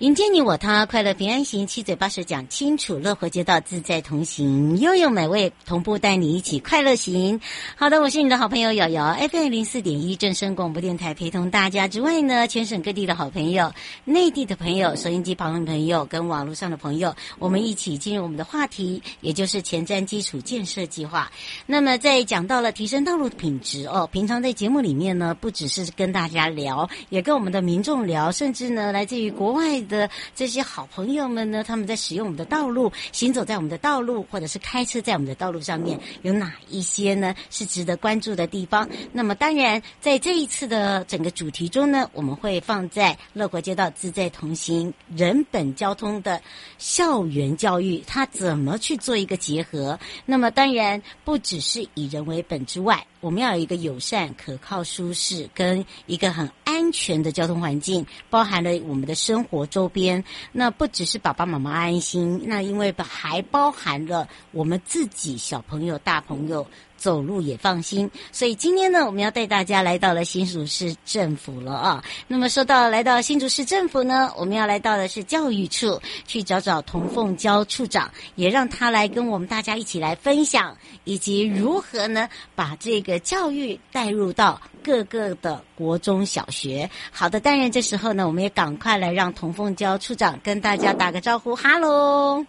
迎接你我他，快乐平安行，七嘴八舌讲清楚，乐活街道自在同行，悠悠美味同步带你一起快乐行。好的，我是你的好朋友瑶瑶，FM 零四点一正声广播电台，陪同大家之外呢，全省各地的好朋友、内地的朋友、收音机旁的朋友跟网络上的朋友，我们一起进入我们的话题，也就是前瞻基础建设计划。那么在讲到了提升道路品质哦，平常在节目里面呢，不只是跟大家聊，也跟我们的民众聊，甚至呢，来自于国外的这些好朋友们呢，他们在使用我们的道路，行走在我们的道路，或者是开车在我们的道路上面，有哪一些呢是值得关注的地方？那么当然，在这一次的整个主题中呢，我们会放在乐活街道自在同行人本交通的校园教育，它怎么去做一个结合？那么当然不只是以人为本之外。我们要有一个友善、可靠、舒适，跟一个很安全的交通环境，包含了我们的生活周边。那不只是爸爸妈妈安心，那因为还包含了我们自己小朋友、大朋友。走路也放心，所以今天呢，我们要带大家来到了新竹市政府了啊。那么说到来到新竹市政府呢，我们要来到的是教育处，去找找童凤娇处长，也让他来跟我们大家一起来分享，以及如何呢把这个教育带入到各个的国中小学。好的，当然这时候呢，我们也赶快来让童凤娇处长跟大家打个招呼，哈喽。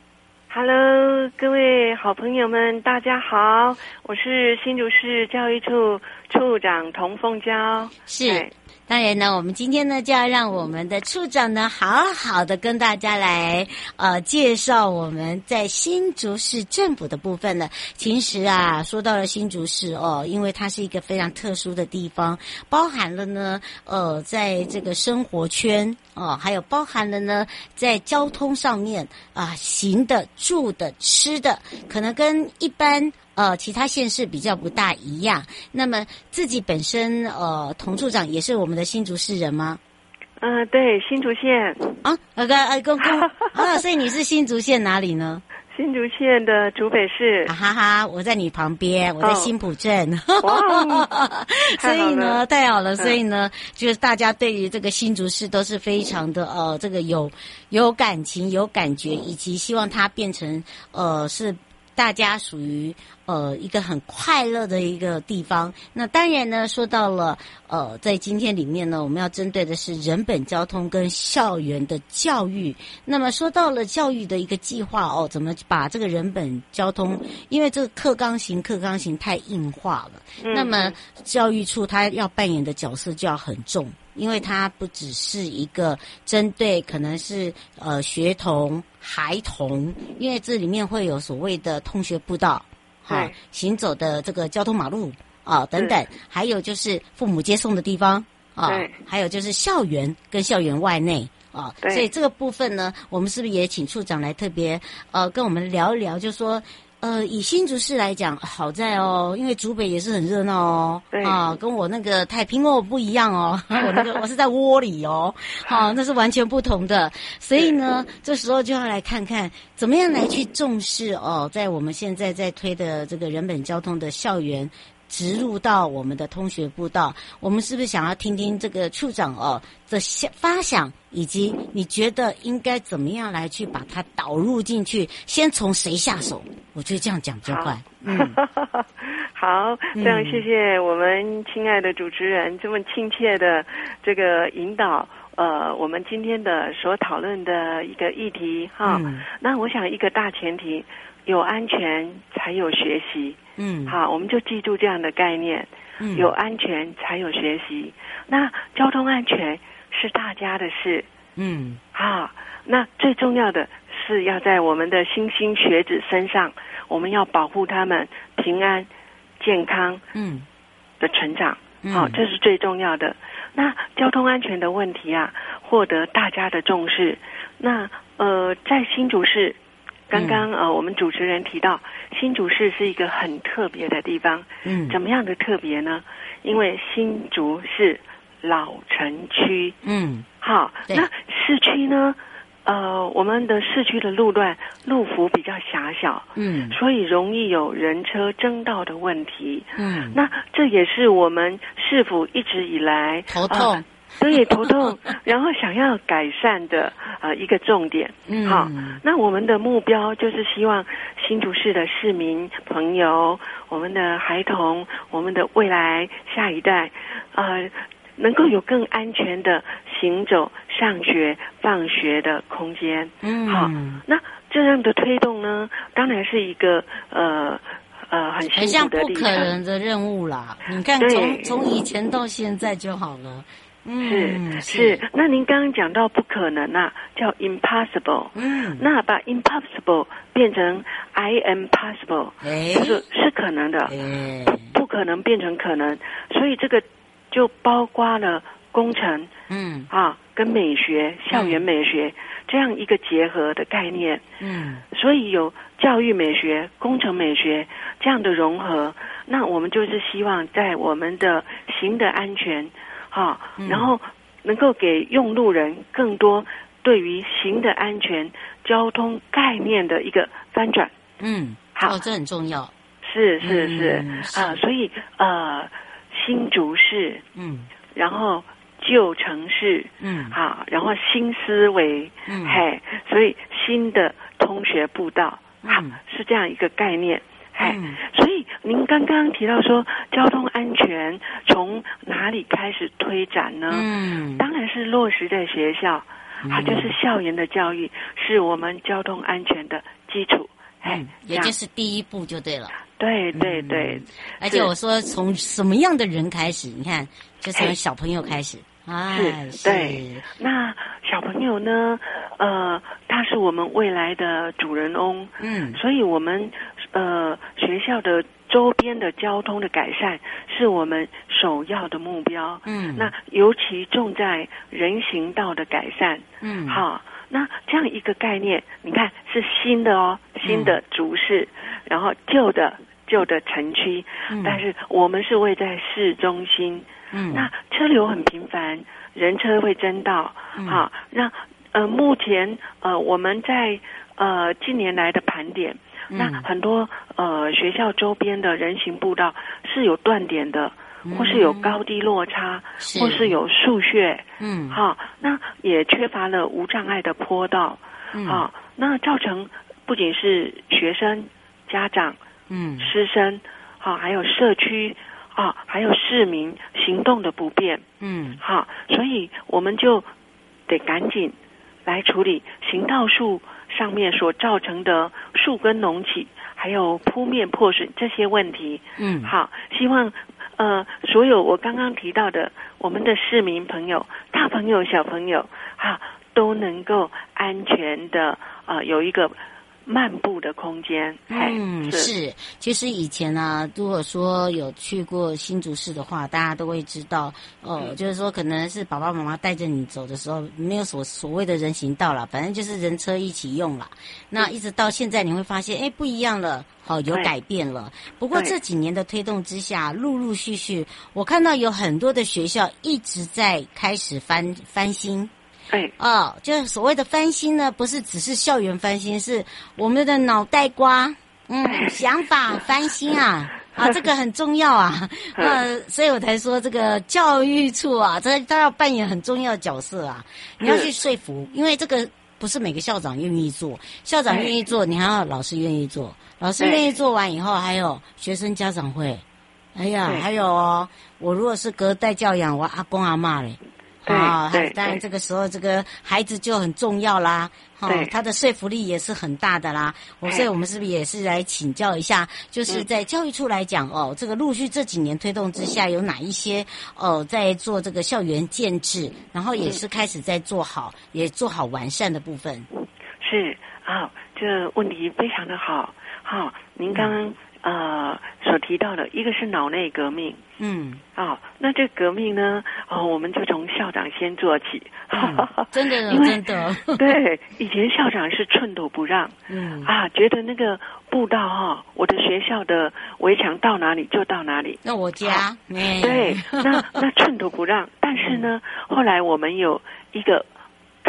Hello，各位好朋友们，大家好，我是新竹市教育处处长童凤娇。是，当然呢，我们今天呢就要让我们的处长呢好好的跟大家来呃介绍我们在新竹市政府的部分呢。其实啊，说到了新竹市哦，因为它是一个非常特殊的地方，包含了呢呃在这个生活圈。哦，还有包含了呢，在交通上面啊，行的、住的、吃的，可能跟一般呃其他县市比较不大一样。那么自己本身呃，童处长也是我们的新竹市人吗？嗯、呃，对，新竹县。啊，那个哎，公公 啊，所以你是新竹县哪里呢？新竹县的竹北市，啊、哈哈，我在你旁边，我在新浦镇，哦、所以呢，太好了，所以呢，就是大家对于这个新竹市都是非常的呃，这个有有感情、有感觉，以及希望它变成呃是。大家属于呃一个很快乐的一个地方。那当然呢，说到了呃，在今天里面呢，我们要针对的是人本交通跟校园的教育。那么说到了教育的一个计划哦，怎么把这个人本交通，因为这个课纲型课纲型太硬化了。嗯。那么教育处它要扮演的角色就要很重，因为它不只是一个针对可能是呃学童。孩童，因为这里面会有所谓的通学步道，哈、啊，行走的这个交通马路啊等等，还有就是父母接送的地方啊，还有就是校园跟校园外内啊，所以这个部分呢，我们是不是也请处长来特别呃跟我们聊一聊，就说呃，以新竹市来讲，好在哦，因为竹北也是很热闹哦，对啊，跟我那个太平哦不一样哦，我那个我是在窝里哦，好、啊，那是完全不同的，所以呢，这时候就要来看看怎么样来去重视哦，在我们现在在推的这个人本交通的校园。植入到我们的通学步道，我们是不是想要听听这个处长哦的想发想，以及你觉得应该怎么样来去把它导入进去？先从谁下手？我觉得这样讲比较快。嗯，好，非常谢谢我们亲爱的主持人这么亲切的这个引导。呃，我们今天的所讨论的一个议题哈，嗯、那我想一个大前提，有安全才有学习。嗯，好，我们就记住这样的概念。嗯，有安全才有学习。那交通安全是大家的事。嗯，好，那最重要的是要在我们的新兴学子身上，我们要保护他们平安、健康，嗯，的成长。嗯，好，这是最重要的。那交通安全的问题啊，获得大家的重视。那呃，在新竹市。刚刚呃，我们主持人提到新竹市是一个很特别的地方，嗯，怎么样的特别呢？因为新竹是老城区，嗯，好，那市区呢，呃，我们的市区的路段路幅比较狭小，嗯，所以容易有人车争道的问题，嗯，那这也是我们市府一直以来头痛。呃所以头痛，然后想要改善的呃一个重点，嗯，好，那我们的目标就是希望新竹市的市民朋友、我们的孩童、我们的未来下一代，呃，能够有更安全的行走、上学、放学的空间，嗯，好，那这样的推动呢，当然是一个呃呃很辛苦的很像不可能的任务啦。你看，从对从以前到现在就好了。是是，那您刚刚讲到不可能啊，叫 impossible。嗯，那把 impossible 变成 I am possible，就是是可能的，不不可能变成可能，所以这个就包括了工程，嗯。啊，跟美学、校园美学这样一个结合的概念。嗯，所以有教育美学、工程美学这样的融合，那我们就是希望在我们的行的安全。啊，然后能够给用路人更多对于行的安全、交通概念的一个翻转。嗯，好，哦，这很重要。是是是，嗯，啊，所以呃，新竹市，嗯，然后旧城市，嗯，好，然后新思维，嗯，嘿，所以新的通学步道，好，嗯，是这样一个概念。哎，所以您刚刚提到说交通安全从哪里开始推展呢？嗯，当然是落实在学校，它就是校园的教育，是我们交通安全的基础。哎，也就是第一步就对了。对对对，而且我说从什么样的人开始？你看，就从小朋友开始。哎，是，对。那小朋友呢？呃，他是我们未来的主人翁。嗯，所以我们。呃，学校的周边的交通的改善是我们首要的目标。嗯，那尤其重在人行道的改善。嗯，好，那这样一个概念，你看是新的哦，新的竹市，嗯、然后旧的旧的城区，嗯、但是我们是位在市中心。嗯，那车流很频繁，人车会争道。嗯、好，那呃，目前呃，我们在呃近年来的盘点。那很多呃学校周边的人行步道是有断点的，或是有高低落差，是。或是有树穴，嗯，好，那也缺乏了无障碍的坡道，嗯，好，那造成不仅是学生、家长、嗯，师生，好，还有社区，啊，还有市民行动的不便，嗯，好，所以我们就得赶紧来处理行道树。上面所造成的树根隆起，还有铺面破损这些问题，嗯，好，希望呃所有我刚刚提到的我们的市民朋友、大朋友、小朋友，哈，都能够安全的啊、呃、有一个漫步的空间。嗯，是，其实以前呢、啊，如果说有去过新竹市的话，大家都会知道，哦、呃，就是说可能是爸爸妈妈带着你走的时候，没有所所谓的人行道了，反正就是人车一起用了。那一直到现在，你会发现，哎，不一样了，好、哦，有改变了。不过这几年的推动之下，陆陆续续，我看到有很多的学校一直在开始翻翻新。哎，哦，就是所谓的翻新呢，不是只是校园翻新，是我们的脑袋瓜，嗯，想法翻新啊，啊，这个很重要啊，呃，所以我才说这个教育处啊，这他要扮演很重要的角色啊，你要去说服，因为这个不是每个校长愿意做，校长愿意做，你还要老师愿意做，老师愿意做完以后，还有学生家长会，哎呀，还有哦，我如果是隔代教养，我阿公阿妈嘞。啊，当然这个时候这个孩子就很重要啦，哈，他的说服力也是很大的啦。我所以我们是不是也是来请教一下，就是在教育处来讲哦，这个陆续这几年推动之下，有哪一些哦在做这个校园建制，然后也是开始在做好，也做好完善的部分。是啊，这问题非常的好，好，您刚刚。呃，所提到的一个是脑内革命，嗯，啊、哦，那这革命呢，哦，我们就从校长先做起，嗯、真的，因为真的，对，以前校长是寸土不让，嗯，啊，觉得那个步道哈、哦，我的学校的围墙到哪里就到哪里，那我家，嗯、对，那那寸土不让，但是呢，嗯、后来我们有一个。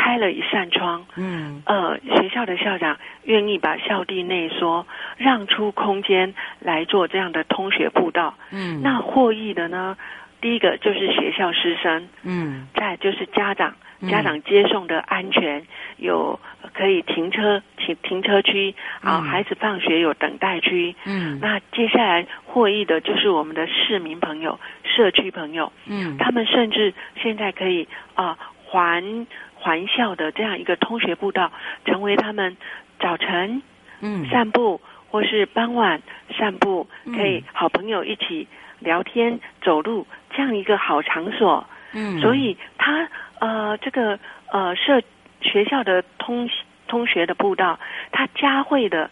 开了一扇窗，嗯，呃，学校的校长愿意把校地内缩，让出空间来做这样的通学步道，嗯，那获益的呢，第一个就是学校师生，嗯，再就是家长，家长接送的安全，有可以停车停停车区，啊，孩子放学有等待区，嗯，那接下来获益的就是我们的市民朋友、社区朋友，嗯，他们甚至现在可以啊环。环校的这样一个通学步道，成为他们早晨嗯散步，或是傍晚散步，可以好朋友一起聊天走路这样一个好场所。嗯，所以他呃这个呃社学校的通通学的步道，他嘉惠的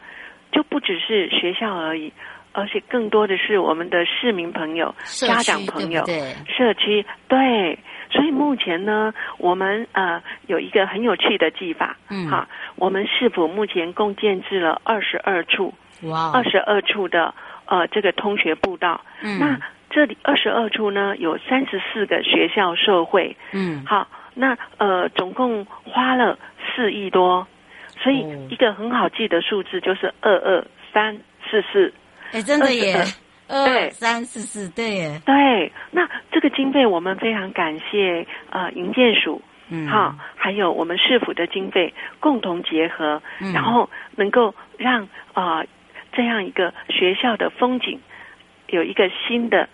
就不只是学校而已，而且更多的是我们的市民朋友、家长朋友、对，社区对。所以目前呢，我们呃有一个很有趣的技法，嗯，哈，我们市府目前共建制了二十二处，哇，二十二处的呃这个通学步道，嗯，那这里二十二处呢有三十四个学校社会，嗯，好，那呃总共花了四亿多，所以一个很好记的数字就是二二三四四，哎，真的耶。对，三四四，对耶，对。那这个经费我们非常感谢呃营建署，嗯，好，还有我们市府的经费共同结合，嗯、然后能够让啊、呃、这样一个学校的风景有一个新的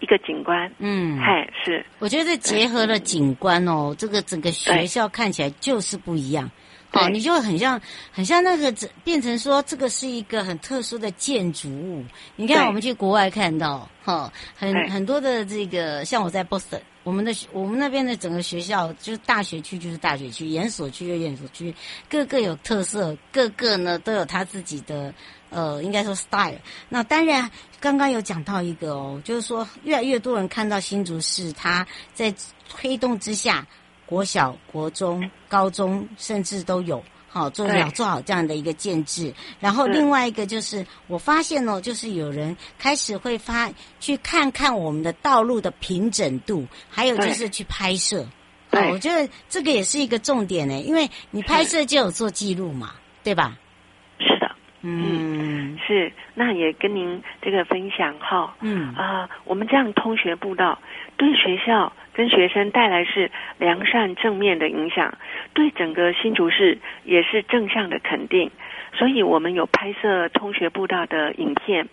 一个景观，嗯，嗨，是。我觉得结合了景观哦，这个整个学校看起来就是不一样。哦，你就很像，很像那个，变成说这个是一个很特殊的建筑物。你看，我们去国外看到，哈，很很多的这个，像我在 Boston，我们的我们那边的整个学校就是大学区，就是大学区，研所区有研所区，各个有特色，各个呢都有他自己的，呃，应该说 style。那当然，刚刚有讲到一个哦，就是说越来越多人看到新竹市，它在推动之下。国小、国中、高中，甚至都有好做了做好这样的一个建制。然后另外一个就是，我发现哦，就是有人开始会发去看看我们的道路的平整度，还有就是去拍摄。对，我觉得这个也是一个重点呢，因为你拍摄就有做记录嘛，对吧？是的，嗯，是。那也跟您这个分享哈，嗯啊、呃，我们这样通学步道对学校。跟学生带来是良善正面的影响，对整个新竹市也是正向的肯定。所以我们有拍摄通学步道的影片，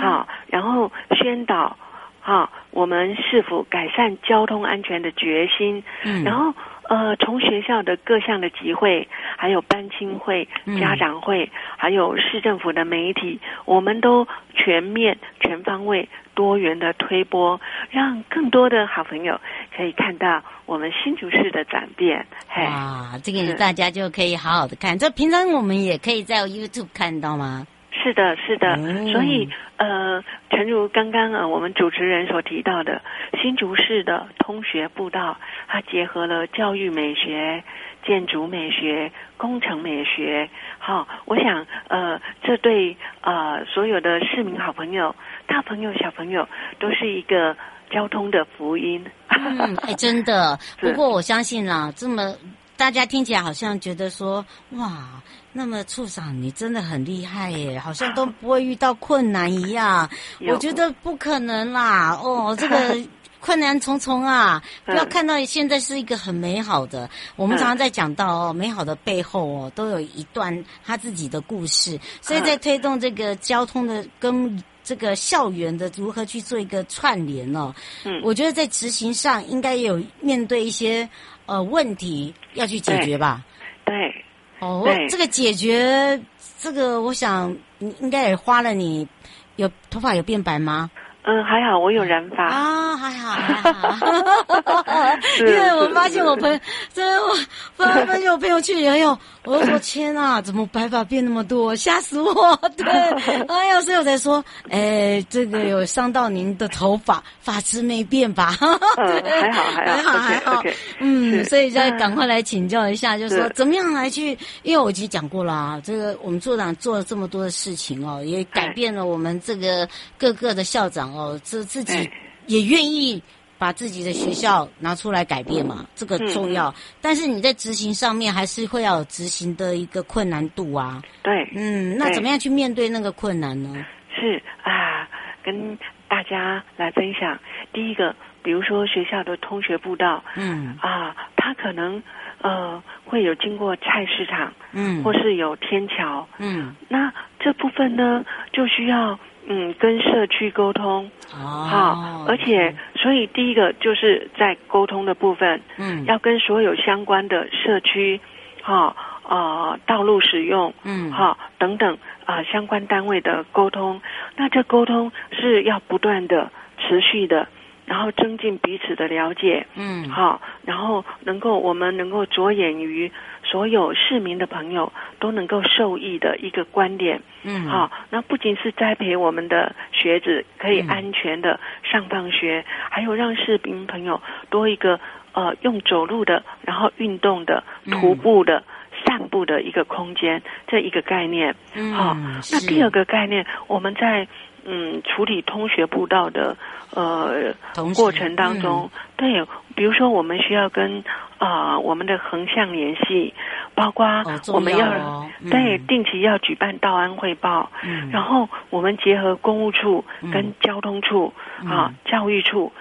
好，然后宣导，好，我们是否改善交通安全的决心，嗯然后呃，从学校的各项的集会，还有班亲会、家长会，还有市政府的媒体，我们都全面、全方位。多元的推播，让更多的好朋友可以看到我们新竹市的转变。嘿，哇，这个大家就可以好好的看。这平常我们也可以在 YouTube 看到吗？是的，是的。嗯、所以，呃，诚如刚刚啊，我们主持人所提到的，新竹市的通学步道，它结合了教育美学。建筑美学、工程美学，好，我想，呃，这对呃所有的市民好朋友、大朋友、小朋友，都是一个交通的福音。嗯，哎，真的。不过我相信啦，这么大家听起来好像觉得说，哇，那么处长你真的很厉害耶，好像都不会遇到困难一样。我觉得不可能啦，哦，这个。困难重重啊！不要看到现在是一个很美好的。我们常常在讲到哦，美好的背后哦，都有一段他自己的故事。所以在推动这个交通的跟这个校园的如何去做一个串联哦，嗯，我觉得在执行上应该有面对一些呃问题要去解决吧。对，哦，这个解决这个，我想你应该也花了你有头发有变白吗？嗯，还好，我有染发。啊，还好 还好，因为我发现我朋友，真的我发现我朋友去游泳，我就说天啊，怎么白发变那么多，吓死我！对，哎呀，所以我才说，哎，这个有伤到您的头发，发质没变吧？嗯，还好还好还好，嗯，所以再赶快来请教一下，就是说怎么样来去，因为我已经讲过了啊，这个我们座长做了这么多的事情哦，也改变了我们这个各个的校长。哦，自自己也愿意把自己的学校拿出来改变嘛，这个重要。但是你在执行上面还是会要有执行的一个困难度啊。对，嗯，那怎么样去面对那个困难呢？是啊，跟大家来分享。第一个，比如说学校的通学步道，嗯啊，它可能呃会有经过菜市场，嗯，或是有天桥，嗯，那这部分呢就需要。嗯，跟社区沟通，好，而且所以第一个就是在沟通的部分，嗯，要跟所有相关的社区，哈，呃，道路使用，嗯，哈，等等啊，呃，相关单位的沟通，那这沟通是要不断的、持续的。然后增进彼此的了解，嗯，好，然后能够我们能够着眼于所有市民的朋友都能够受益的一个观点，嗯，好，那不仅是栽培我们的学子可以安全的上放学，嗯、还有让市民朋友多一个呃用走路的，然后运动的、徒步的、散步的一个空间，这一个概念，嗯，好，那第二个概念我们在。嗯，处理通学步道的呃过程当中，嗯、对，比如说我们需要跟啊、呃、我们的横向联系，包括我们要、对定期要举办道安汇报，嗯、然后我们结合公务处跟交通处、嗯、啊教育处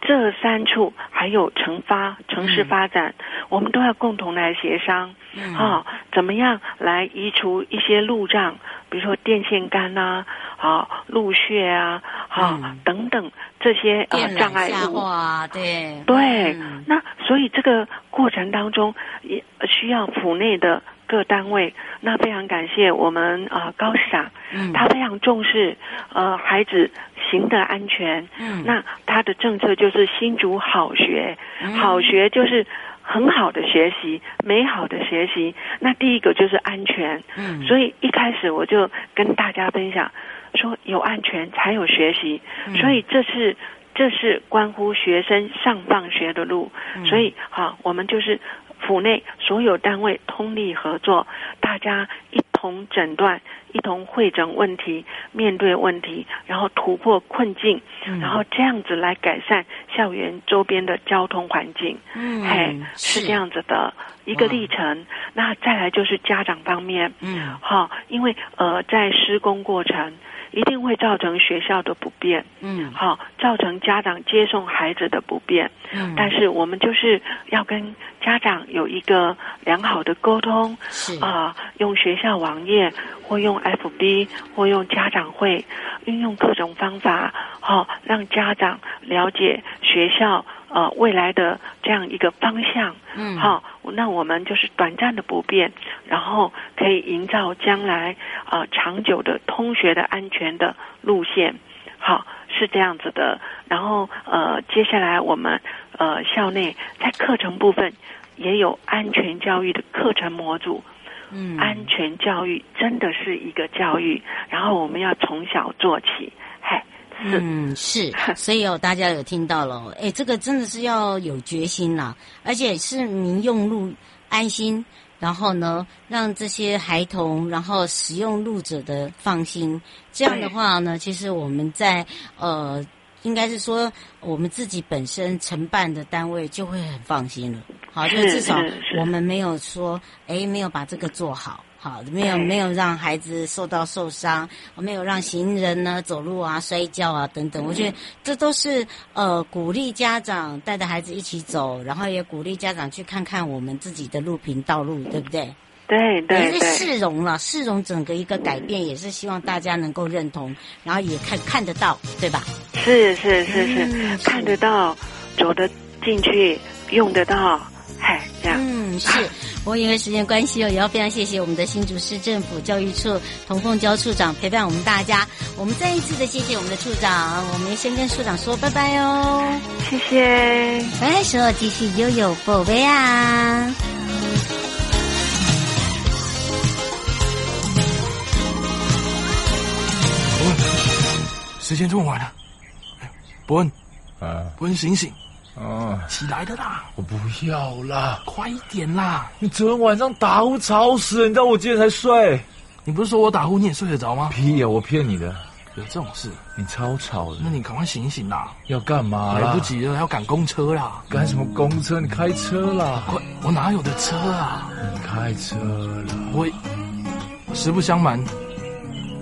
这三处，还有城发城市发展，嗯、我们都要共同来协商，嗯、啊，怎么样来移除一些路障，比如说电线杆呐、啊。好，路穴啊，好、嗯、等等这些呃障碍物啊，对对，嗯、那所以这个过程当中也需要府内的各单位。那非常感谢我们啊、呃、高市长，嗯、他非常重视呃孩子行的安全。嗯，那他的政策就是新竹好学，嗯、好学就是。很好的学习，美好的学习。那第一个就是安全。嗯，所以一开始我就跟大家分享，说有安全才有学习。嗯，所以这是这是关乎学生上放学的路。嗯，所以好，我们就是府内所有单位通力合作，大家一。同诊断，一同会诊问题，面对问题，然后突破困境，嗯、然后这样子来改善校园周边的交通环境。嗯，嘿，是，这样子的一个历程。那再来就是家长方面，嗯，好，因为呃，在施工过程。一定会造成学校的不便，嗯，好，造成家长接送孩子的不便，嗯，但是我们就是要跟家长有一个良好的沟通，是。啊，呃，用学校网页或用 FB 或用家长会，运用各种方法，好，哦，让家长了解学校。呃，未来的这样一个方向，嗯，好，那我们就是短暂的不便，然后可以营造将来呃长久的通学的安全的路线，好，是这样子的。然后呃，接下来我们呃校内在课程部分也有安全教育的课程模组。嗯，安全教育真的是一个教育，然后我们要从小做起。嗯是，所以哦，大家有听到了，哎，这个真的是要有决心啦，而且是民用路安心。然后呢，让这些孩童，然后使用路者的放心。这样的话呢，其实我们在呃，应该是说我们自己本身承办的单位就会很放心了。好，就至少我们没有说，诶，没有把这个做好。好，没有没有让孩子受到受伤，没有让行人呢走路啊摔跤啊等等，我觉得这都是呃鼓励家长带着孩子一起走，然后也鼓励家长去看看我们自己的路平道路，对不对？对对对，也是市容了，市容整个一个改变，也是希望大家能够认同，然后也看看得到，对吧？是是是是，嗯、看得到，走得进去，用得到。嗨，这样。嗯，是我因为时间关系哦，也要非常谢谢我们的新竹市政府教育处童凤娇处长陪伴我们大家。我们再一次的谢谢我们的处长，我们先跟处长说拜拜哦。谢谢。拜拜时候继续悠悠宝贝啊。伯恩，时间这么晚了，伯恩，啊，伯恩醒醒。啊，起来的啦！我不要啦，快一点啦！你昨天晚上打呼吵死了，你知道我几点才睡？你不是说我打呼你也睡得着吗？屁呀，我骗你的！有这种事？你超吵的！那你赶快醒醒啦！要干嘛？来不及了，要赶公车啦！赶什么公车？你开车啦！快，我哪有的车啊？你开车了？我实不相瞒，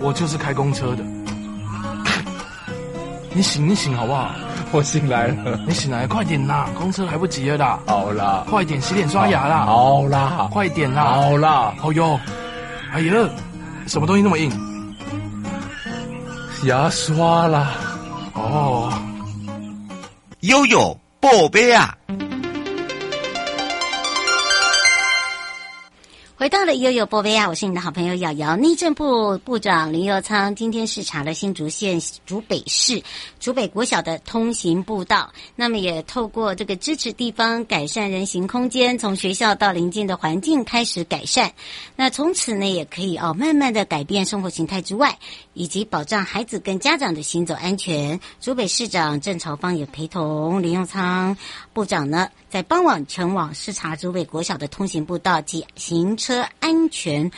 我就是开公车的。你醒一醒好不好？我醒来了，你醒来，快点啦！公车来不及了啦！好啦，快点洗脸刷牙啦！好啦，快点啦！好啦，好哟，哎呀，什么东西那么硬？牙刷啦！哦，悠悠宝贝啊！回到了悠悠宝贝啊！我是你的好朋友瑶瑶。内政部部长林佑仓今天视察了新竹县竹北市竹北国小的通行步道，那么也透过这个支持地方改善人行空间，从学校到邻近的环境开始改善。那从此呢，也可以哦，慢慢的改变生活形态之外，以及保障孩子跟家长的行走安全。竹北市长郑朝方也陪同林佑仓部长呢，在傍晚前往视察竹北国小的通行步道及行车安全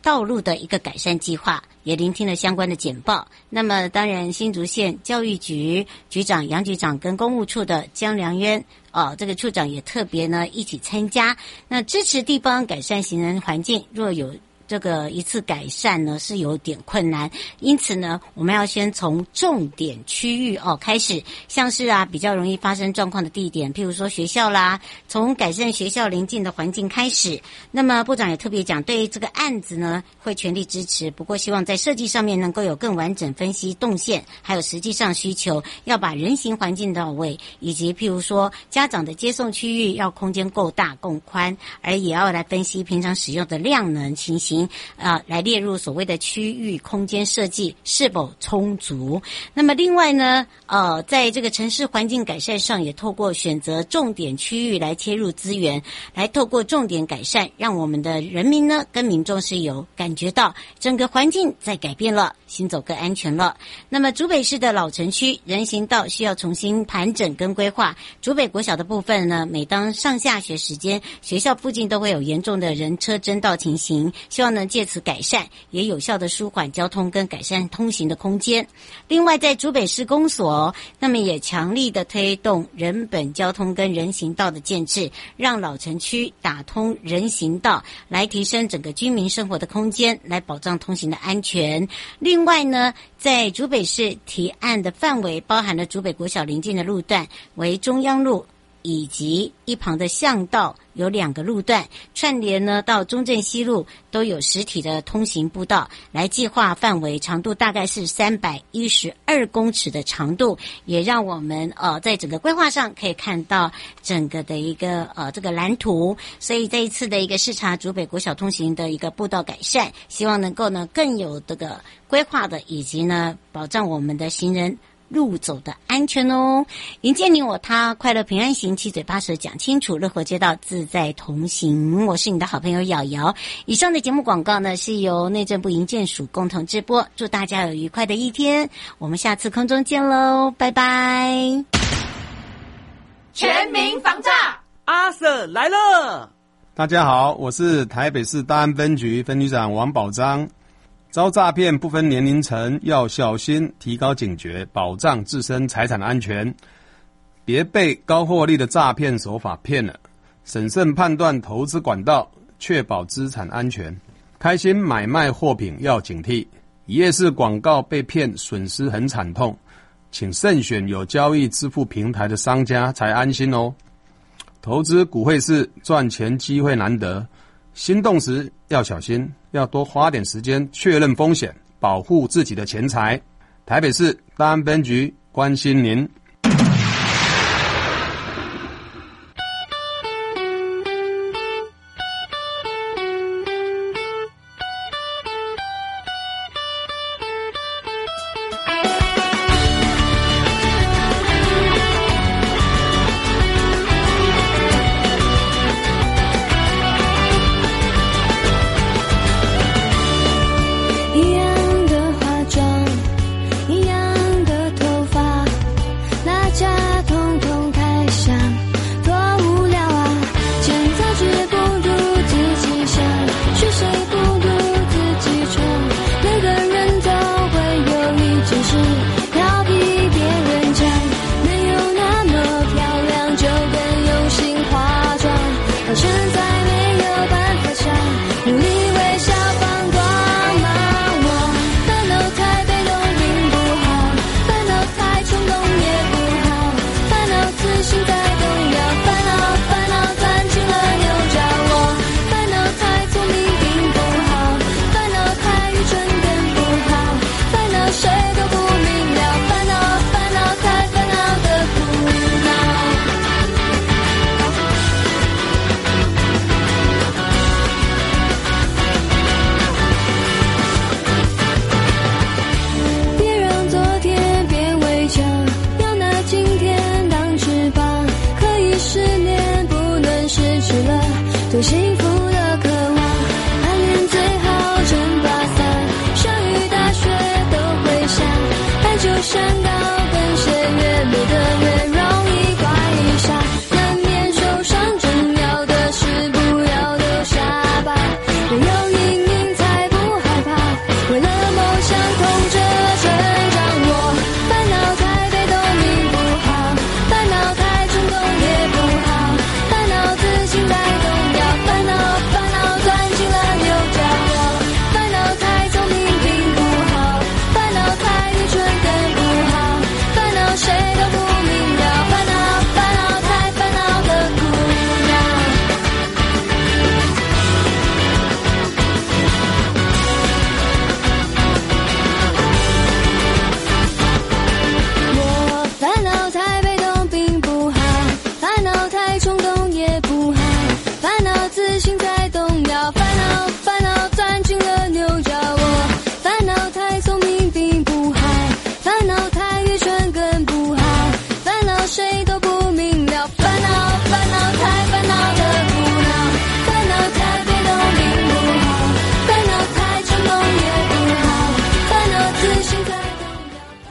道路的一个改善计划，也聆听了相关的简报。那么，当然，新竹县教育局局长杨局长跟公务处的江良渊，哦，这个处长也特别呢一起参加，那支持地方改善行人环境，若有。这个一次改善呢是有点困难，因此呢，我们要先从重点区域哦开始，像是啊比较容易发生状况的地点，譬如说学校啦，从改善学校邻近的环境开始。那么部长也特别讲，对于这个案子呢会全力支持，不过希望在设计上面能够有更完整分析动线，还有实际上需求，要把人行环境到位，以及譬如说家长的接送区域要空间够大够宽，而也要来分析平常使用的量能情形。啊，来列入所谓的区域空间设计是否充足？那么另外呢，呃，在这个城市环境改善上，也透过选择重点区域来切入资源，来透过重点改善，让我们的人民呢跟民众是有感觉到整个环境在改变了，行走更安全了。那么竹北市的老城区人行道需要重新盘整跟规划。竹北国小的部分呢，每当上下学时间，学校附近都会有严重的人车争道情形，希望。能借此改善，也有效的舒缓交通跟改善通行的空间。另外，在竹北市公所，那么也强力的推动人本交通跟人行道的建制，让老城区打通人行道，来提升整个居民生活的空间，来保障通行的安全。另外呢，在竹北市提案的范围，包含了竹北国小邻近的路段为中央路。以及一旁的巷道有两个路段串联呢，到中正西路都有实体的通行步道，来计划范围长度大概是三百一十二公尺的长度，也让我们呃在整个规划上可以看到整个的一个呃这个蓝图。所以这一次的一个视察竹北国小通行的一个步道改善，希望能够呢更有这个规划的，以及呢保障我们的行人。路走的安全哦。迎接你我他，快乐平安行，七嘴八舌讲清楚，乐活街道自在同行。我是你的好朋友瑶瑶。以上的节目广告呢，是由内政部营建署共同直播。祝大家有愉快的一天，我们下次空中见喽，拜拜。全民防诈，阿 Sir 来了。大家好，我是台北市大安分局分局长王宝章。遭诈骗不分年龄层，要小心，提高警觉，保障自身财产安全，别被高获利的诈骗手法骗了。审慎判断投资管道，确保资产安全。开心买卖货品要警惕，一夜市广告被骗，损失很惨痛，请慎选有交易支付平台的商家才安心哦。投资股汇市赚钱机会难得，心动时要小心，要多花点时间确认风险，保护自己的钱财。台北市大安分局关心您。